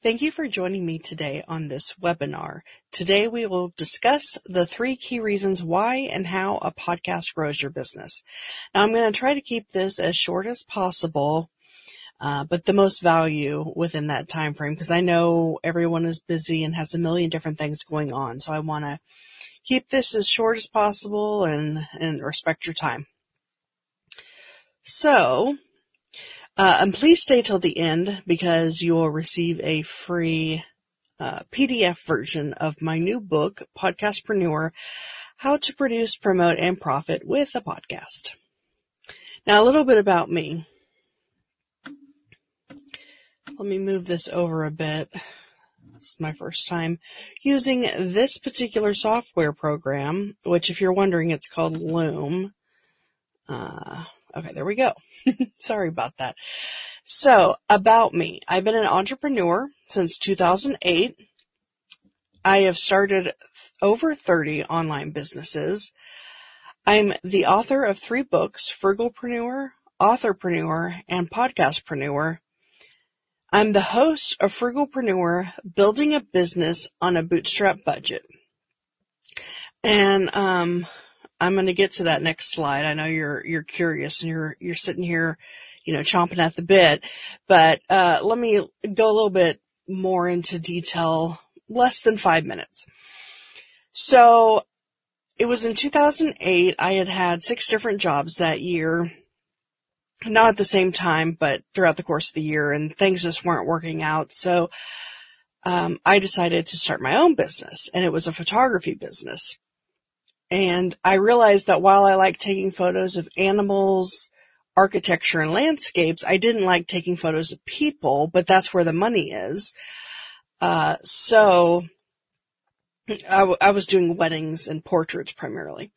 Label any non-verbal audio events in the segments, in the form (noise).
Thank you for joining me today on this webinar. Today we will discuss the three key reasons why and how a podcast grows your business. Now I'm going to try to keep this as short as possible, uh, but the most value within that time frame because I know everyone is busy and has a million different things going on. So I want to keep this as short as possible and, and respect your time. So uh, and please stay till the end because you will receive a free uh, PDF version of my new book, Podcastpreneur, How to Produce, Promote, and Profit with a Podcast. Now, a little bit about me. Let me move this over a bit. This is my first time using this particular software program, which if you're wondering, it's called Loom. Uh, Okay, there we go. (laughs) Sorry about that. So, about me. I've been an entrepreneur since 2008. I have started over 30 online businesses. I'm the author of three books, Frugalpreneur, Authorpreneur, and Podcastpreneur. I'm the host of Frugalpreneur, Building a Business on a Bootstrap Budget. And, um, I'm going to get to that next slide. I know you're you're curious and you're you're sitting here, you know, chomping at the bit. But uh, let me go a little bit more into detail. Less than five minutes. So it was in 2008. I had had six different jobs that year. Not at the same time, but throughout the course of the year, and things just weren't working out. So um, I decided to start my own business, and it was a photography business. And I realized that while I like taking photos of animals, architecture and landscapes, I didn't like taking photos of people, but that's where the money is. Uh, so I, w- I was doing weddings and portraits primarily,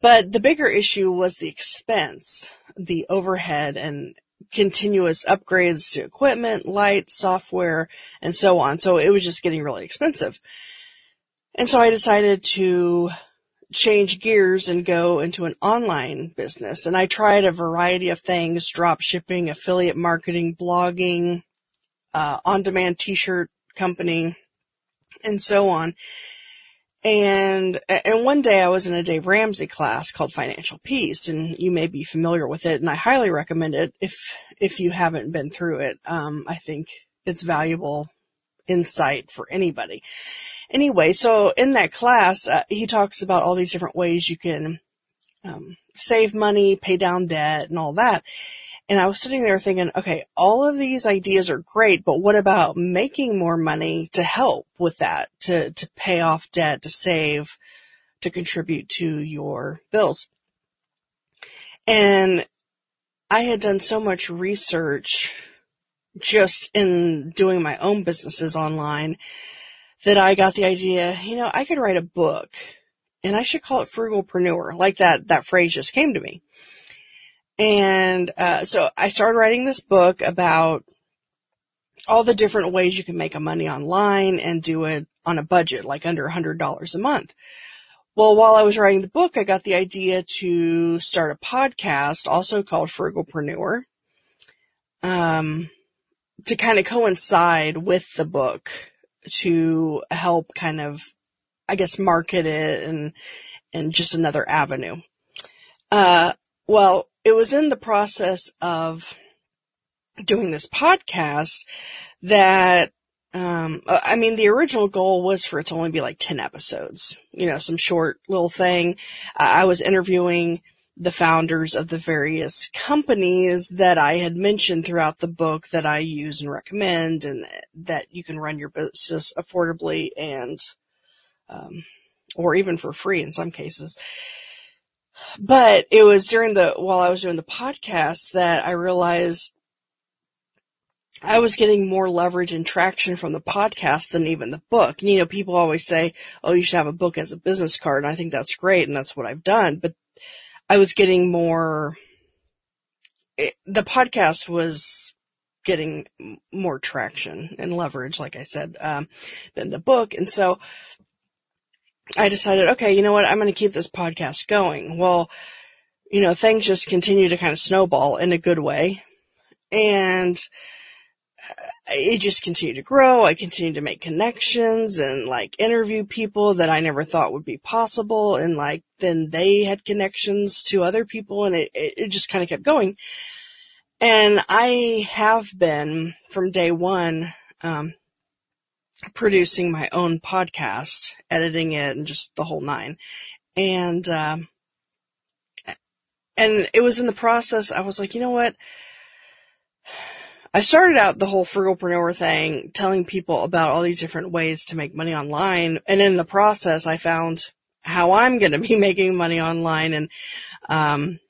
but the bigger issue was the expense, the overhead and continuous upgrades to equipment, lights, software, and so on. So it was just getting really expensive. And so I decided to change gears and go into an online business. And I tried a variety of things, drop shipping, affiliate marketing, blogging, uh, on-demand t-shirt company, and so on. And, and one day I was in a Dave Ramsey class called Financial Peace, and you may be familiar with it, and I highly recommend it if, if you haven't been through it. Um, I think it's valuable insight for anybody anyway, so in that class, uh, he talks about all these different ways you can um, save money, pay down debt, and all that. And I was sitting there thinking, okay, all of these ideas are great, but what about making more money to help with that, to, to pay off debt, to save, to contribute to your bills? And I had done so much research just in doing my own businesses online that I got the idea, you know, I could write a book and I should call it frugalpreneur. Like that, that phrase just came to me. And, uh, so I started writing this book about all the different ways you can make a money online and do it on a budget, like under a hundred dollars a month. Well, while I was writing the book, I got the idea to start a podcast, also called Frugalpreneur, um, to kind of coincide with the book to help kind of, I guess, market it and, and just another avenue. Uh, well, it was in the process of doing this podcast that um, I mean, the original goal was for it to only be like 10 episodes, you know, some short little thing. I was interviewing the founders of the various companies that I had mentioned throughout the book that I use and recommend and that you can run your business affordably and, um, or even for free in some cases. But it was during the, while I was doing the podcast that I realized I was getting more leverage and traction from the podcast than even the book. You know, people always say, oh, you should have a book as a business card. And I think that's great. And that's what I've done. But I was getting more, it, the podcast was getting more traction and leverage, like I said, um, than the book. And so I decided, okay, you know what? I'm going to keep this podcast going. Well, you know, things just continue to kind of snowball in a good way. And it just continued to grow. I continued to make connections and like interview people that I never thought would be possible. And like then they had connections to other people and it, it just kind of kept going. And I have been from day one, um, producing my own podcast, editing it and just the whole nine. And, um, and it was in the process, I was like, you know what? I started out the whole frugalpreneur thing telling people about all these different ways to make money online. And in the process, I found how I'm going to be (laughs) making money online and, um,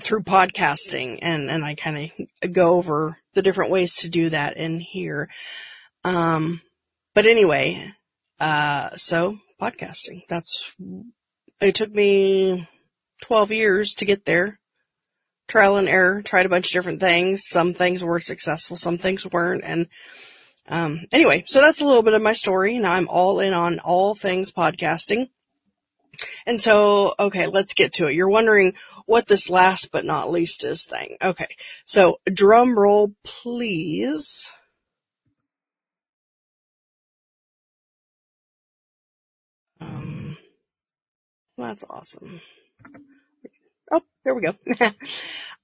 through podcasting and, and I kind of go over the different ways to do that in here. Um, but anyway, uh, so podcasting, that's, it took me 12 years to get there trial and error, tried a bunch of different things. Some things were successful, some things weren't. And, um, anyway, so that's a little bit of my story. Now I'm all in on all things podcasting. And so, okay, let's get to it. You're wondering what this last but not least is thing. Okay. So drum roll, please. Um, that's awesome. Oh, there we go. (laughs)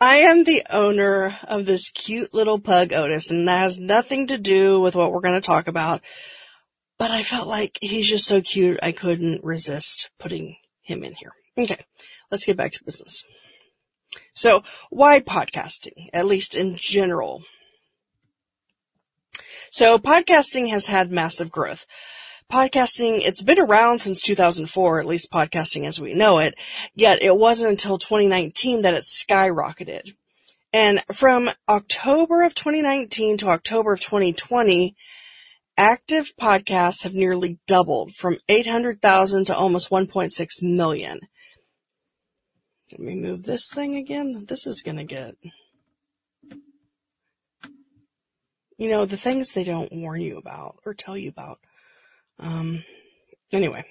I am the owner of this cute little pug Otis and that has nothing to do with what we're going to talk about. But I felt like he's just so cute I couldn't resist putting him in here. Okay. Let's get back to business. So why podcasting? At least in general. So podcasting has had massive growth podcasting, it's been around since 2004, at least podcasting as we know it, yet it wasn't until 2019 that it skyrocketed. And from October of 2019 to October of 2020, active podcasts have nearly doubled from 800,000 to almost 1.6 million. Let me move this thing again. This is going to get, you know, the things they don't warn you about or tell you about. Um, anyway.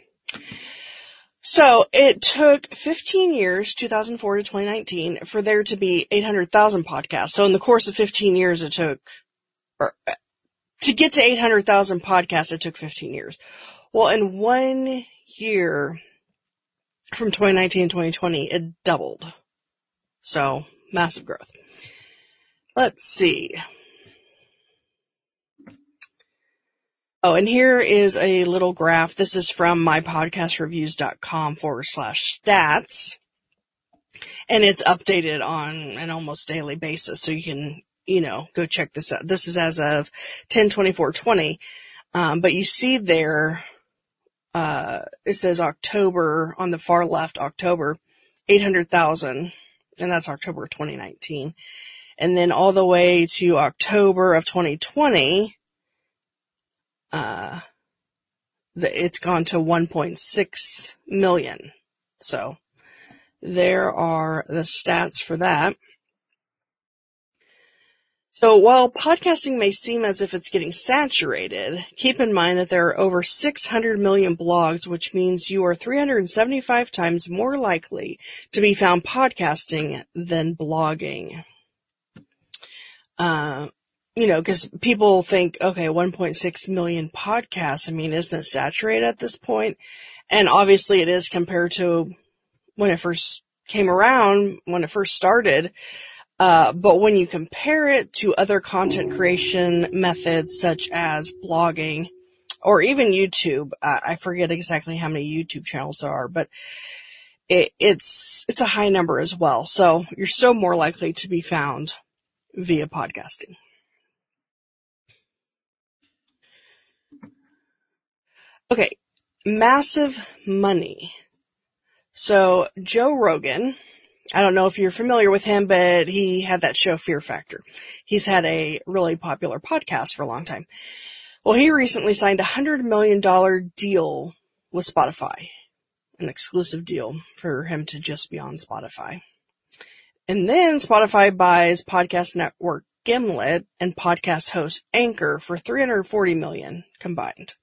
So it took 15 years, 2004 to 2019, for there to be 800,000 podcasts. So in the course of 15 years, it took, or, uh, to get to 800,000 podcasts, it took 15 years. Well, in one year, from 2019 to 2020, it doubled. So massive growth. Let's see. Oh, and here is a little graph. This is from mypodcastreviews.com forward slash stats. And it's updated on an almost daily basis. So you can, you know, go check this out. This is as of 10 24 20. Um, but you see there, uh, it says October on the far left, October, 800,000. And that's October 2019. And then all the way to October of 2020, uh, the, it's gone to 1.6 million. So there are the stats for that. So while podcasting may seem as if it's getting saturated, keep in mind that there are over 600 million blogs, which means you are 375 times more likely to be found podcasting than blogging. Uh, you know, because people think, okay, 1.6 million podcasts. I mean, isn't it saturated at this point? And obviously it is compared to when it first came around, when it first started. Uh, but when you compare it to other content creation methods such as blogging or even YouTube, I forget exactly how many YouTube channels there are, but it, it's, it's a high number as well. So you're still more likely to be found via podcasting. Okay, massive money. So Joe Rogan I don't know if you're familiar with him, but he had that show Fear Factor. He's had a really popular podcast for a long time. Well, he recently signed a hundred million dollar deal with Spotify, an exclusive deal for him to just be on Spotify. And then Spotify buys podcast network Gimlet and podcast host Anchor for 340 million combined.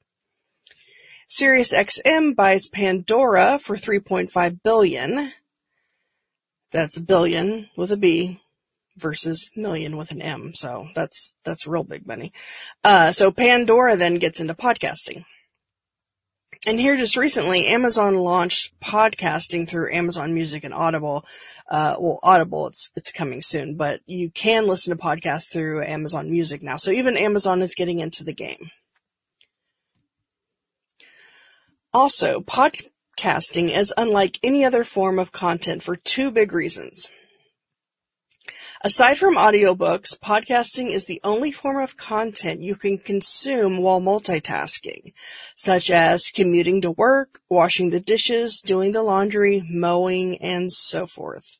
SiriusXM buys Pandora for 3.5 billion. That's billion with a B versus million with an M. So that's, that's real big money. Uh, so Pandora then gets into podcasting. And here just recently, Amazon launched podcasting through Amazon Music and Audible. Uh, well, Audible, it's, it's coming soon, but you can listen to podcasts through Amazon Music now. So even Amazon is getting into the game. Also, podcasting is unlike any other form of content for two big reasons. Aside from audiobooks, podcasting is the only form of content you can consume while multitasking, such as commuting to work, washing the dishes, doing the laundry, mowing, and so forth.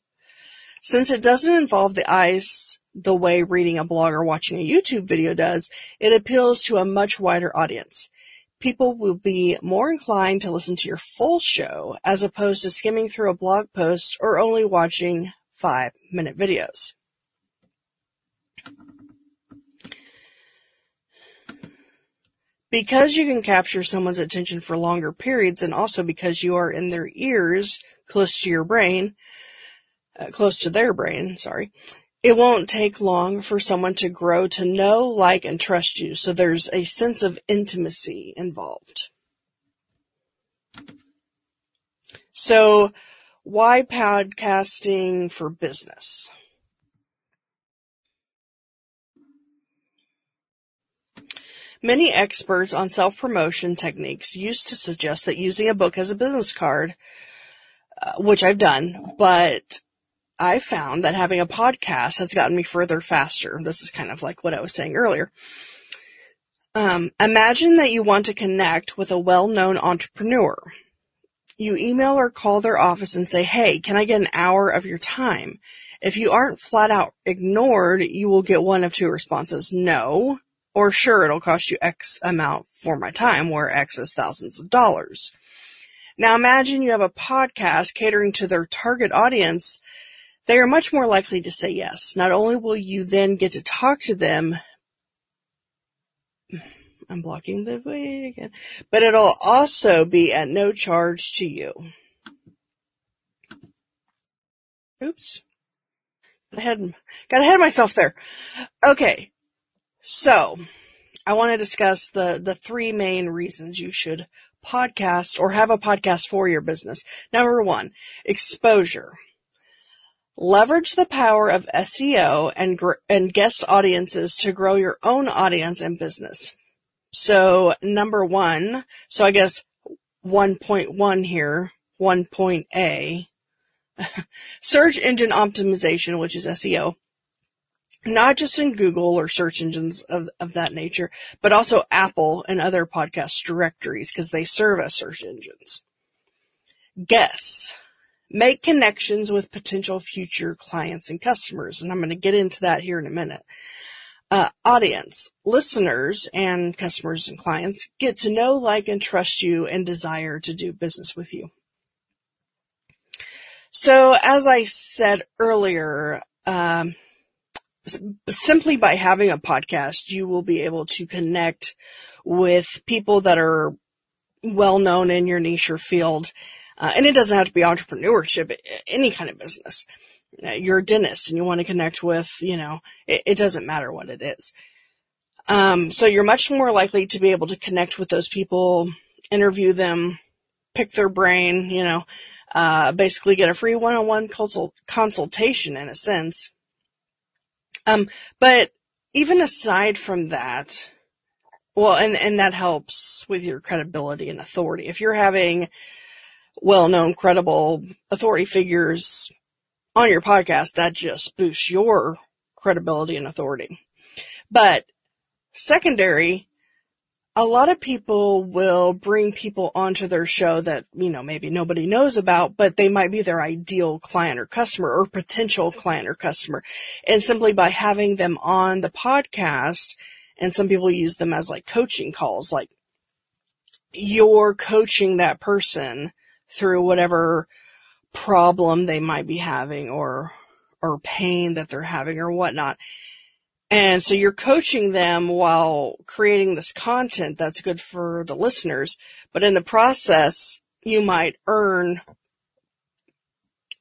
Since it doesn't involve the eyes the way reading a blog or watching a YouTube video does, it appeals to a much wider audience. People will be more inclined to listen to your full show as opposed to skimming through a blog post or only watching five minute videos. because you can capture someone's attention for longer periods and also because you are in their ears close to your brain, uh, close to their brain, sorry, it won't take long for someone to grow to know, like, and trust you. So there's a sense of intimacy involved. So why podcasting for business? Many experts on self-promotion techniques used to suggest that using a book as a business card, uh, which I've done, but I found that having a podcast has gotten me further faster. This is kind of like what I was saying earlier. Um, imagine that you want to connect with a well-known entrepreneur. You email or call their office and say, Hey, can I get an hour of your time? If you aren't flat out ignored, you will get one of two responses. No, or sure, it'll cost you X amount for my time, where X is thousands of dollars. Now imagine you have a podcast catering to their target audience. They are much more likely to say yes. Not only will you then get to talk to them, I'm blocking the way again, but it'll also be at no charge to you. Oops. Got ahead, got ahead of myself there. Okay. So, I want to discuss the, the three main reasons you should podcast or have a podcast for your business. Number one, exposure. Leverage the power of SEO and, gr- and guest audiences to grow your own audience and business. So number one, so I guess 1.1 here, 1.A, (laughs) search engine optimization, which is SEO not just in Google or search engines of, of that nature, but also Apple and other podcast directories because they serve as search engines. Guess. Make connections with potential future clients and customers. And I'm going to get into that here in a minute. Uh, audience, listeners and customers and clients get to know, like, and trust you and desire to do business with you. So as I said earlier, um, simply by having a podcast, you will be able to connect with people that are well known in your niche or field. Uh, and it doesn't have to be entrepreneurship, any kind of business. Uh, you're a dentist and you want to connect with, you know, it, it doesn't matter what it is. Um, so you're much more likely to be able to connect with those people, interview them, pick their brain, you know, uh, basically get a free one-on-one consult- consultation in a sense um, but even aside from that, well, and, and that helps with your credibility and authority. If you're having well-known, credible authority figures on your podcast, that just boosts your credibility and authority. But secondary, a lot of people will bring people onto their show that, you know, maybe nobody knows about, but they might be their ideal client or customer or potential client or customer. And simply by having them on the podcast, and some people use them as like coaching calls, like you're coaching that person through whatever problem they might be having or, or pain that they're having or whatnot. And so you're coaching them while creating this content that's good for the listeners. But in the process, you might earn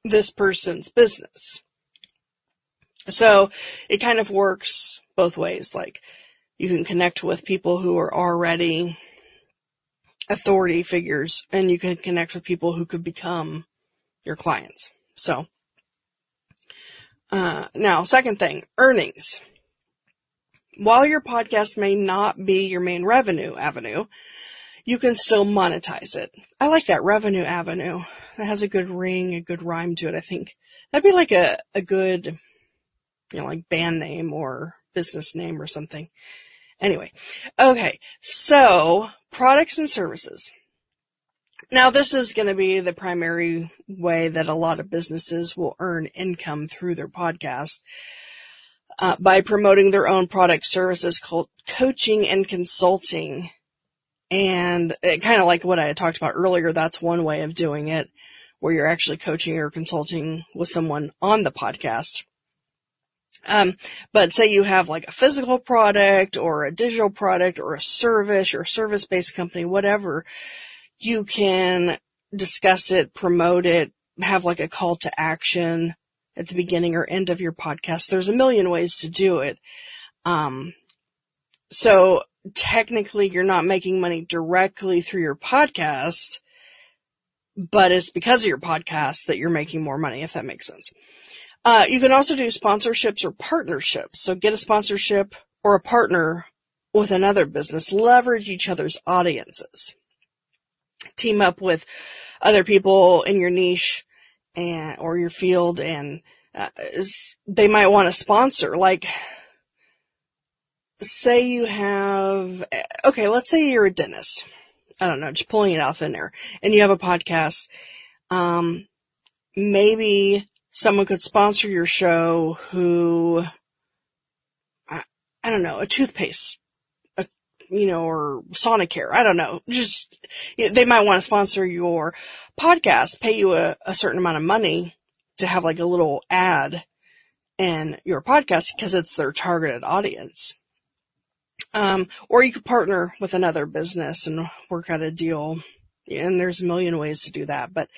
this person's business. So it kind of works both ways. Like you can connect with people who are already authority figures and you can connect with people who could become your clients. So, uh, now second thing, earnings. While your podcast may not be your main revenue avenue, you can still monetize it. I like that revenue avenue. That has a good ring, a good rhyme to it. I think that'd be like a, a good, you know, like band name or business name or something. Anyway, okay, so products and services. Now this is going to be the primary way that a lot of businesses will earn income through their podcast. Uh, by promoting their own product services called coaching and consulting. And kind of like what I talked about earlier, that's one way of doing it where you're actually coaching or consulting with someone on the podcast. Um, but say you have like a physical product or a digital product or a service or a service based company, whatever, you can discuss it, promote it, have like a call to action at the beginning or end of your podcast. There's a million ways to do it. Um, so technically you're not making money directly through your podcast, but it's because of your podcast that you're making more money, if that makes sense. Uh, you can also do sponsorships or partnerships. So get a sponsorship or a partner with another business. Leverage each other's audiences. Team up with other people in your niche and or your field, and uh, they might want to sponsor. Like, say you have okay, let's say you're a dentist. I don't know, just pulling it out thin air, and you have a podcast. Um, maybe someone could sponsor your show who, I, I don't know, a toothpaste, a, you know, or Sonicare. I don't know. Just, you know, they might want to sponsor your podcast, pay you a, a certain amount of money to have like a little ad in your podcast because it's their targeted audience. Um, or you could partner with another business and work out a deal. And there's a million ways to do that, but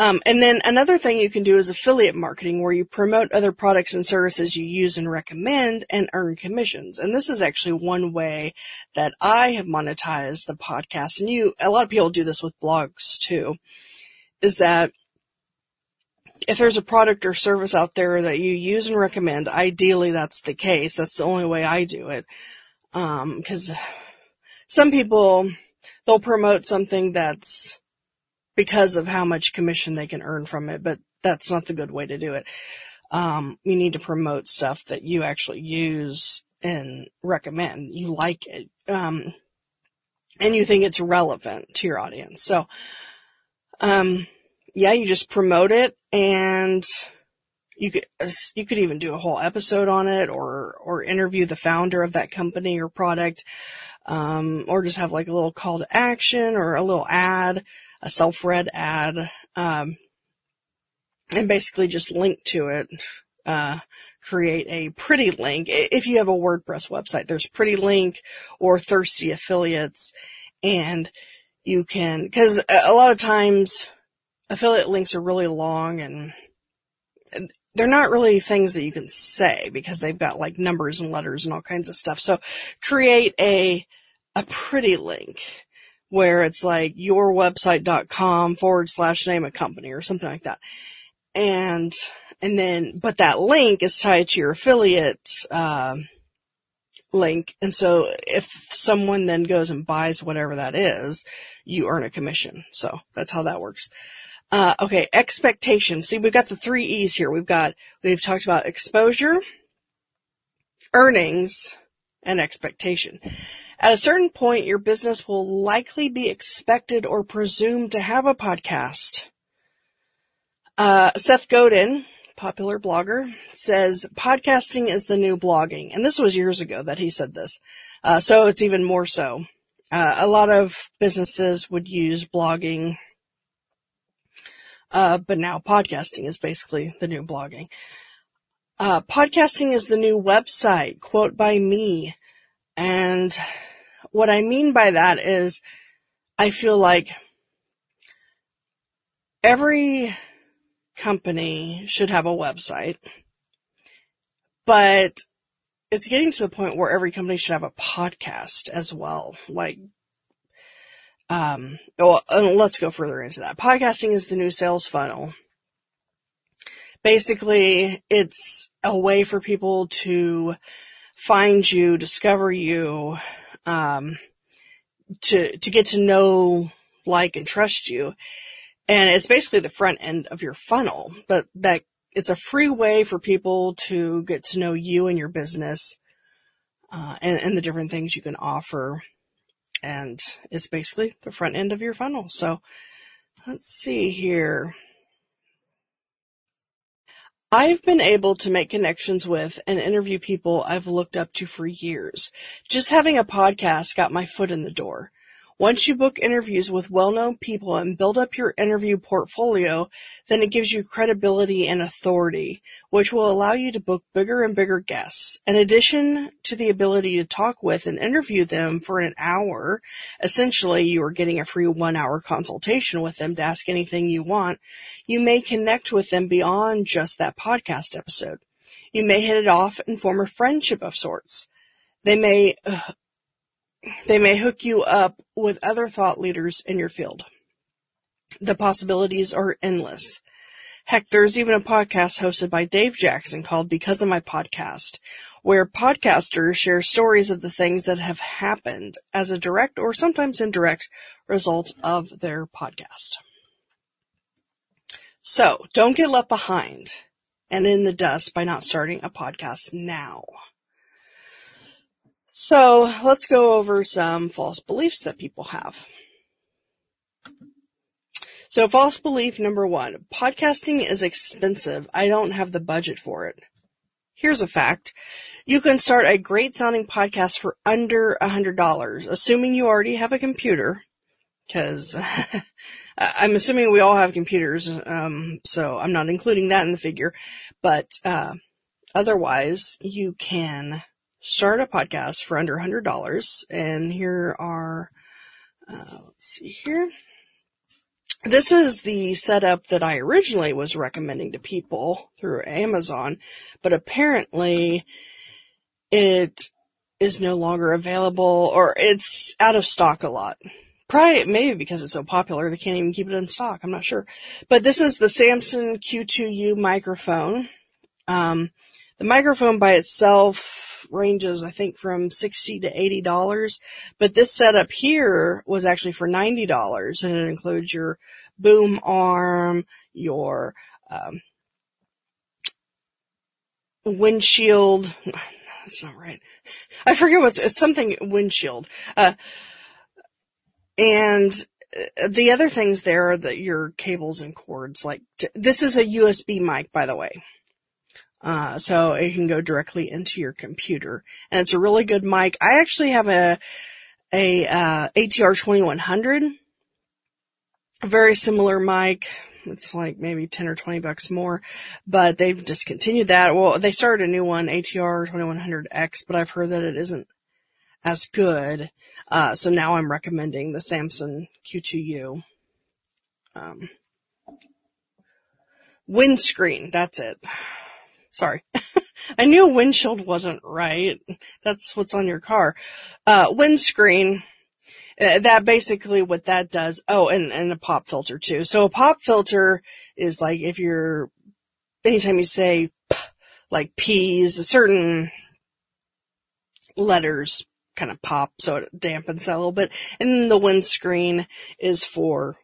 um, and then another thing you can do is affiliate marketing where you promote other products and services you use and recommend and earn commissions. And this is actually one way that I have monetized the podcast. And you, a lot of people do this with blogs too, is that if there's a product or service out there that you use and recommend, ideally that's the case. That's the only way I do it. Um, cause some people, they'll promote something that's because of how much commission they can earn from it, but that's not the good way to do it. Um, you need to promote stuff that you actually use and recommend. You like it. Um, and you think it's relevant to your audience. So, um, yeah, you just promote it and you could, you could even do a whole episode on it or, or interview the founder of that company or product, um, or just have like a little call to action or a little ad a self-read ad, um, and basically just link to it, uh, create a pretty link. If you have a WordPress website, there's pretty link or thirsty affiliates and you can, cause a lot of times affiliate links are really long and they're not really things that you can say because they've got like numbers and letters and all kinds of stuff. So create a, a pretty link where it's like yourwebsite.com forward slash name a company or something like that. And, and then, but that link is tied to your affiliate, uh, link. And so if someone then goes and buys whatever that is, you earn a commission. So that's how that works. Uh, okay. Expectation. See, we've got the three E's here. We've got, we've talked about exposure, earnings, and expectation. At a certain point, your business will likely be expected or presumed to have a podcast. Uh, Seth Godin, popular blogger, says podcasting is the new blogging. And this was years ago that he said this. Uh, so it's even more so. Uh, a lot of businesses would use blogging, uh, but now podcasting is basically the new blogging. Uh, podcasting is the new website, quote by me. And what I mean by that is I feel like every company should have a website, but it's getting to the point where every company should have a podcast as well. Like, um, well, let's go further into that. Podcasting is the new sales funnel. Basically, it's a way for people to find you, discover you, um, to, to get to know, like, and trust you. And it's basically the front end of your funnel, but that it's a free way for people to get to know you and your business, uh, and, and the different things you can offer. And it's basically the front end of your funnel. So let's see here. I've been able to make connections with and interview people I've looked up to for years. Just having a podcast got my foot in the door. Once you book interviews with well-known people and build up your interview portfolio, then it gives you credibility and authority, which will allow you to book bigger and bigger guests. In addition to the ability to talk with and interview them for an hour, essentially you are getting a free one hour consultation with them to ask anything you want, you may connect with them beyond just that podcast episode. You may hit it off and form a friendship of sorts. They may they may hook you up with other thought leaders in your field. The possibilities are endless. Heck, there's even a podcast hosted by Dave Jackson called Because of My Podcast, where podcasters share stories of the things that have happened as a direct or sometimes indirect result of their podcast. So don't get left behind and in the dust by not starting a podcast now. So let's go over some false beliefs that people have. So false belief number one, podcasting is expensive. I don't have the budget for it. Here's a fact. You can start a great sounding podcast for under a hundred dollars, assuming you already have a computer, cause (laughs) I'm assuming we all have computers, um, so I'm not including that in the figure, but, uh, otherwise you can start a podcast for under $100. And here are, uh, let's see here. This is the setup that I originally was recommending to people through Amazon, but apparently it is no longer available or it's out of stock a lot. Probably, maybe because it's so popular, they can't even keep it in stock. I'm not sure. But this is the Samson Q2U microphone. Um, the microphone by itself ranges, I think, from 60 to $80. But this setup here was actually for $90 and it includes your boom arm, your, um, windshield. (sighs) That's not right. (laughs) I forget what's, it's something windshield. Uh, and uh, the other things there are that your cables and cords, like t- this is a USB mic, by the way. Uh, so it can go directly into your computer and it's a really good mic. I actually have a, a, uh, ATR 2100, a very similar mic. It's like maybe 10 or 20 bucks more, but they've discontinued that. Well, they started a new one, ATR 2100X, but I've heard that it isn't as good. Uh, so now I'm recommending the Samson Q2U. Um, windscreen, that's it. Sorry. (laughs) I knew windshield wasn't right. That's what's on your car. Uh, windscreen. Uh, that basically what that does. Oh, and, and a pop filter too. So a pop filter is like if you're, anytime you say like P's, a certain letters kind of pop so it dampens that a little bit. And the windscreen is for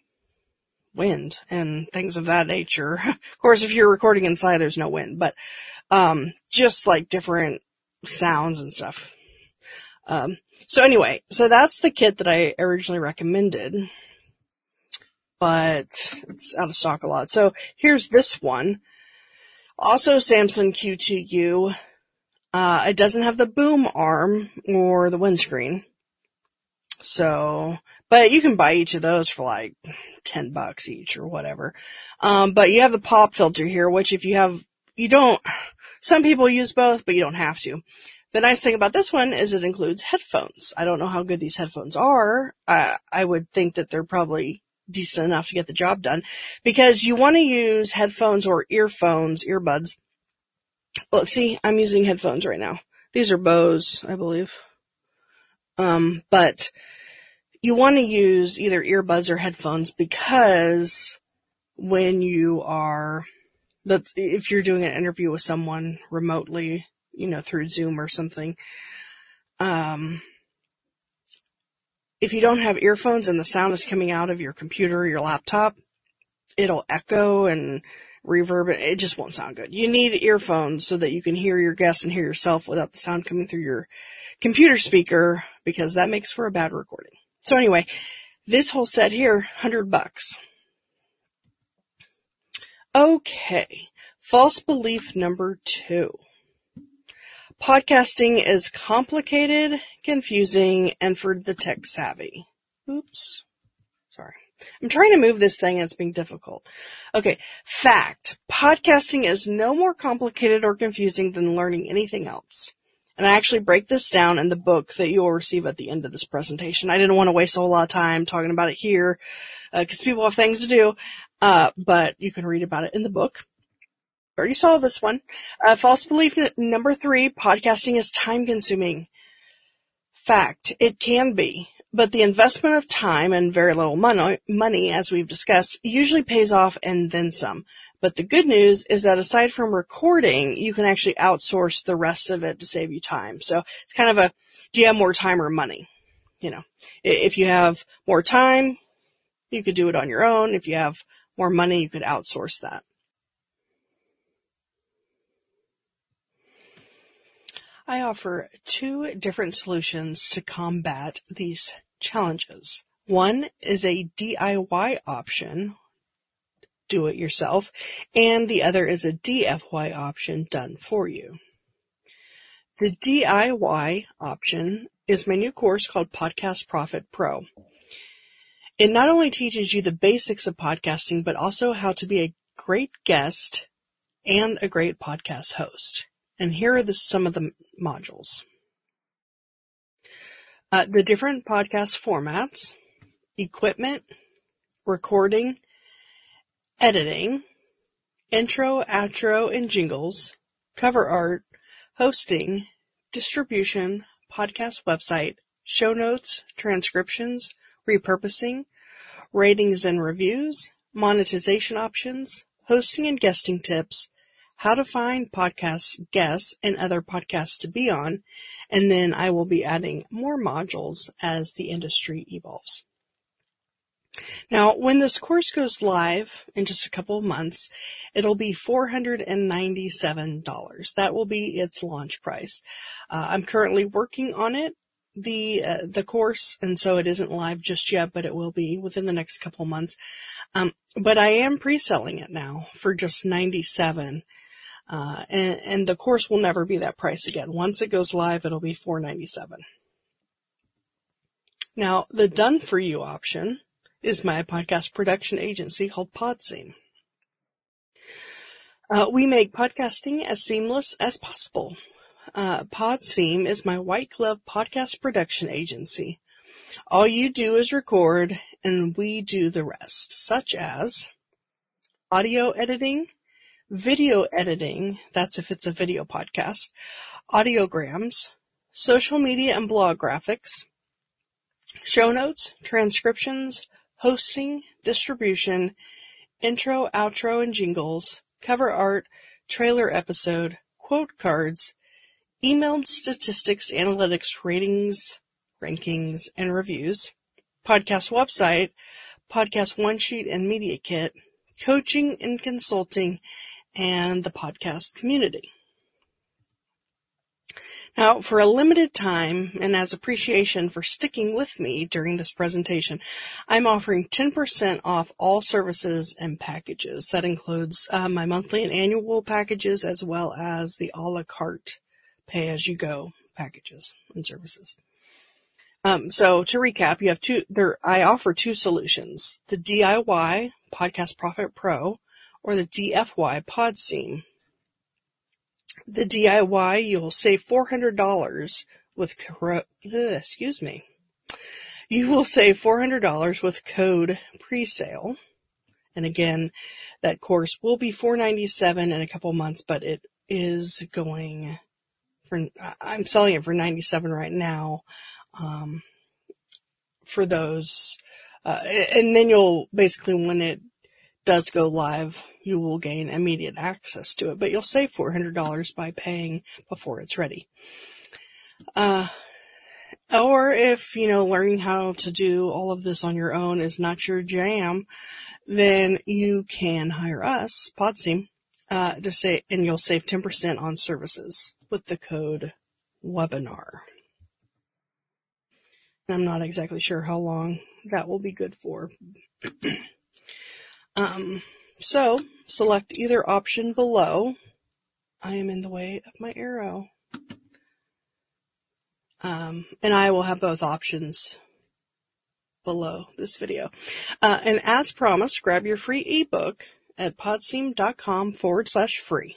wind and things of that nature. (laughs) of course, if you're recording inside, there's no wind, but, um, just like different sounds and stuff. Um, So anyway, so that's the kit that I originally recommended, but it's out of stock a lot. So here's this one. Also Samson Q2U. Uh, it doesn't have the boom arm or the windscreen. So, but you can buy each of those for like 10 bucks each or whatever. Um, but you have the pop filter here, which if you have, you don't, some people use both, but you don't have to. The nice thing about this one is it includes headphones. I don't know how good these headphones are. I would think that they're probably decent enough to get the job done because you want to use headphones or earphones, earbuds. Let's see, I'm using headphones right now. These are Bose, I believe. Um, but you want to use either earbuds or headphones because when you are, that if you're doing an interview with someone remotely, you know, through Zoom or something, um, if you don't have earphones and the sound is coming out of your computer or your laptop, it'll echo and reverb. It just won't sound good. You need earphones so that you can hear your guest and hear yourself without the sound coming through your computer speaker because that makes for a bad recording. So anyway, this whole set here, hundred bucks. Okay. False belief number two. Podcasting is complicated, confusing, and for the tech savvy. Oops. Sorry. I'm trying to move this thing and it's being difficult. Okay. Fact. Podcasting is no more complicated or confusing than learning anything else. And I actually break this down in the book that you will receive at the end of this presentation. I didn't want to waste a whole lot of time talking about it here, because uh, people have things to do, uh, but you can read about it in the book already saw this one. Uh, false belief n- number three, podcasting is time consuming. Fact, it can be, but the investment of time and very little money, money, as we've discussed, usually pays off and then some. But the good news is that aside from recording, you can actually outsource the rest of it to save you time. So it's kind of a, do you have more time or money? You know, if you have more time, you could do it on your own. If you have more money, you could outsource that. I offer two different solutions to combat these challenges. One is a DIY option, do it yourself, and the other is a DFY option done for you. The DIY option is my new course called Podcast Profit Pro. It not only teaches you the basics of podcasting, but also how to be a great guest and a great podcast host. And here are the, some of the modules. Uh, the different podcast formats, equipment, recording, editing, intro, outro, and jingles, cover art, hosting, distribution, podcast website, show notes, transcriptions, repurposing, ratings and reviews, monetization options, hosting and guesting tips, how to find podcast guests and other podcasts to be on, and then I will be adding more modules as the industry evolves. Now, when this course goes live in just a couple of months, it'll be $497. That will be its launch price. Uh, I'm currently working on it, the uh, the course, and so it isn't live just yet, but it will be within the next couple of months. Um, but I am pre-selling it now for just 97. Uh, and, and the course will never be that price again. Once it goes live, it'll be 497. Now, the done for you option is my podcast production agency called Podseam. Uh, we make podcasting as seamless as possible. Uh, Podseam is my white glove podcast production agency. All you do is record and we do the rest, such as audio editing, video editing, that's if it's a video podcast, audiograms, social media and blog graphics, show notes, transcriptions, hosting, distribution, intro, outro, and jingles, cover art, trailer episode, quote cards, emailed statistics, analytics, ratings, rankings, and reviews, podcast website, podcast one sheet and media kit, coaching and consulting, and the podcast community. Now, for a limited time and as appreciation for sticking with me during this presentation, I'm offering 10% off all services and packages. That includes uh, my monthly and annual packages as well as the a la carte pay as you go packages and services. Um, so to recap, you have two, there, I offer two solutions, the DIY Podcast Profit Pro or the DFY PodSeam the DIY, you'll save $400 with, excuse me. You will save $400 with code presale. And again, that course will be 497 in a couple months, but it is going for, I'm selling it for 97 right now. Um, for those, uh, and then you'll basically, when it does go live, you will gain immediate access to it, but you'll save $400 by paying before it's ready. Uh, or if, you know, learning how to do all of this on your own is not your jam, then you can hire us, Podseam, uh, to say, and you'll save 10% on services with the code webinar. I'm not exactly sure how long that will be good for. (clears throat) Um, so select either option below. I am in the way of my arrow. Um, and I will have both options below this video. Uh, and as promised, grab your free ebook at podseam.com forward slash free.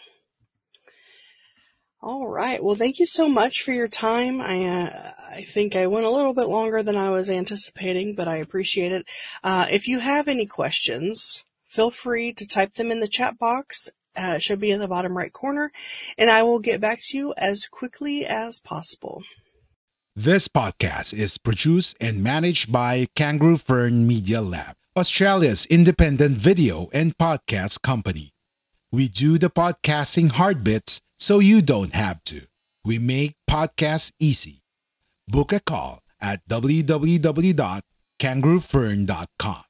All right. Well, thank you so much for your time. I uh, I think I went a little bit longer than I was anticipating, but I appreciate it. Uh, if you have any questions, feel free to type them in the chat box. Uh, it should be in the bottom right corner, and I will get back to you as quickly as possible. This podcast is produced and managed by Kangaroo Fern Media Lab, Australia's independent video and podcast company. We do the podcasting hard bits so you don't have to. We make podcasts easy. Book a call at www.kangaroofern.com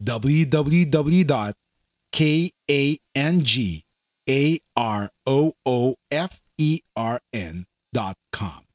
www.kangarooferN.com.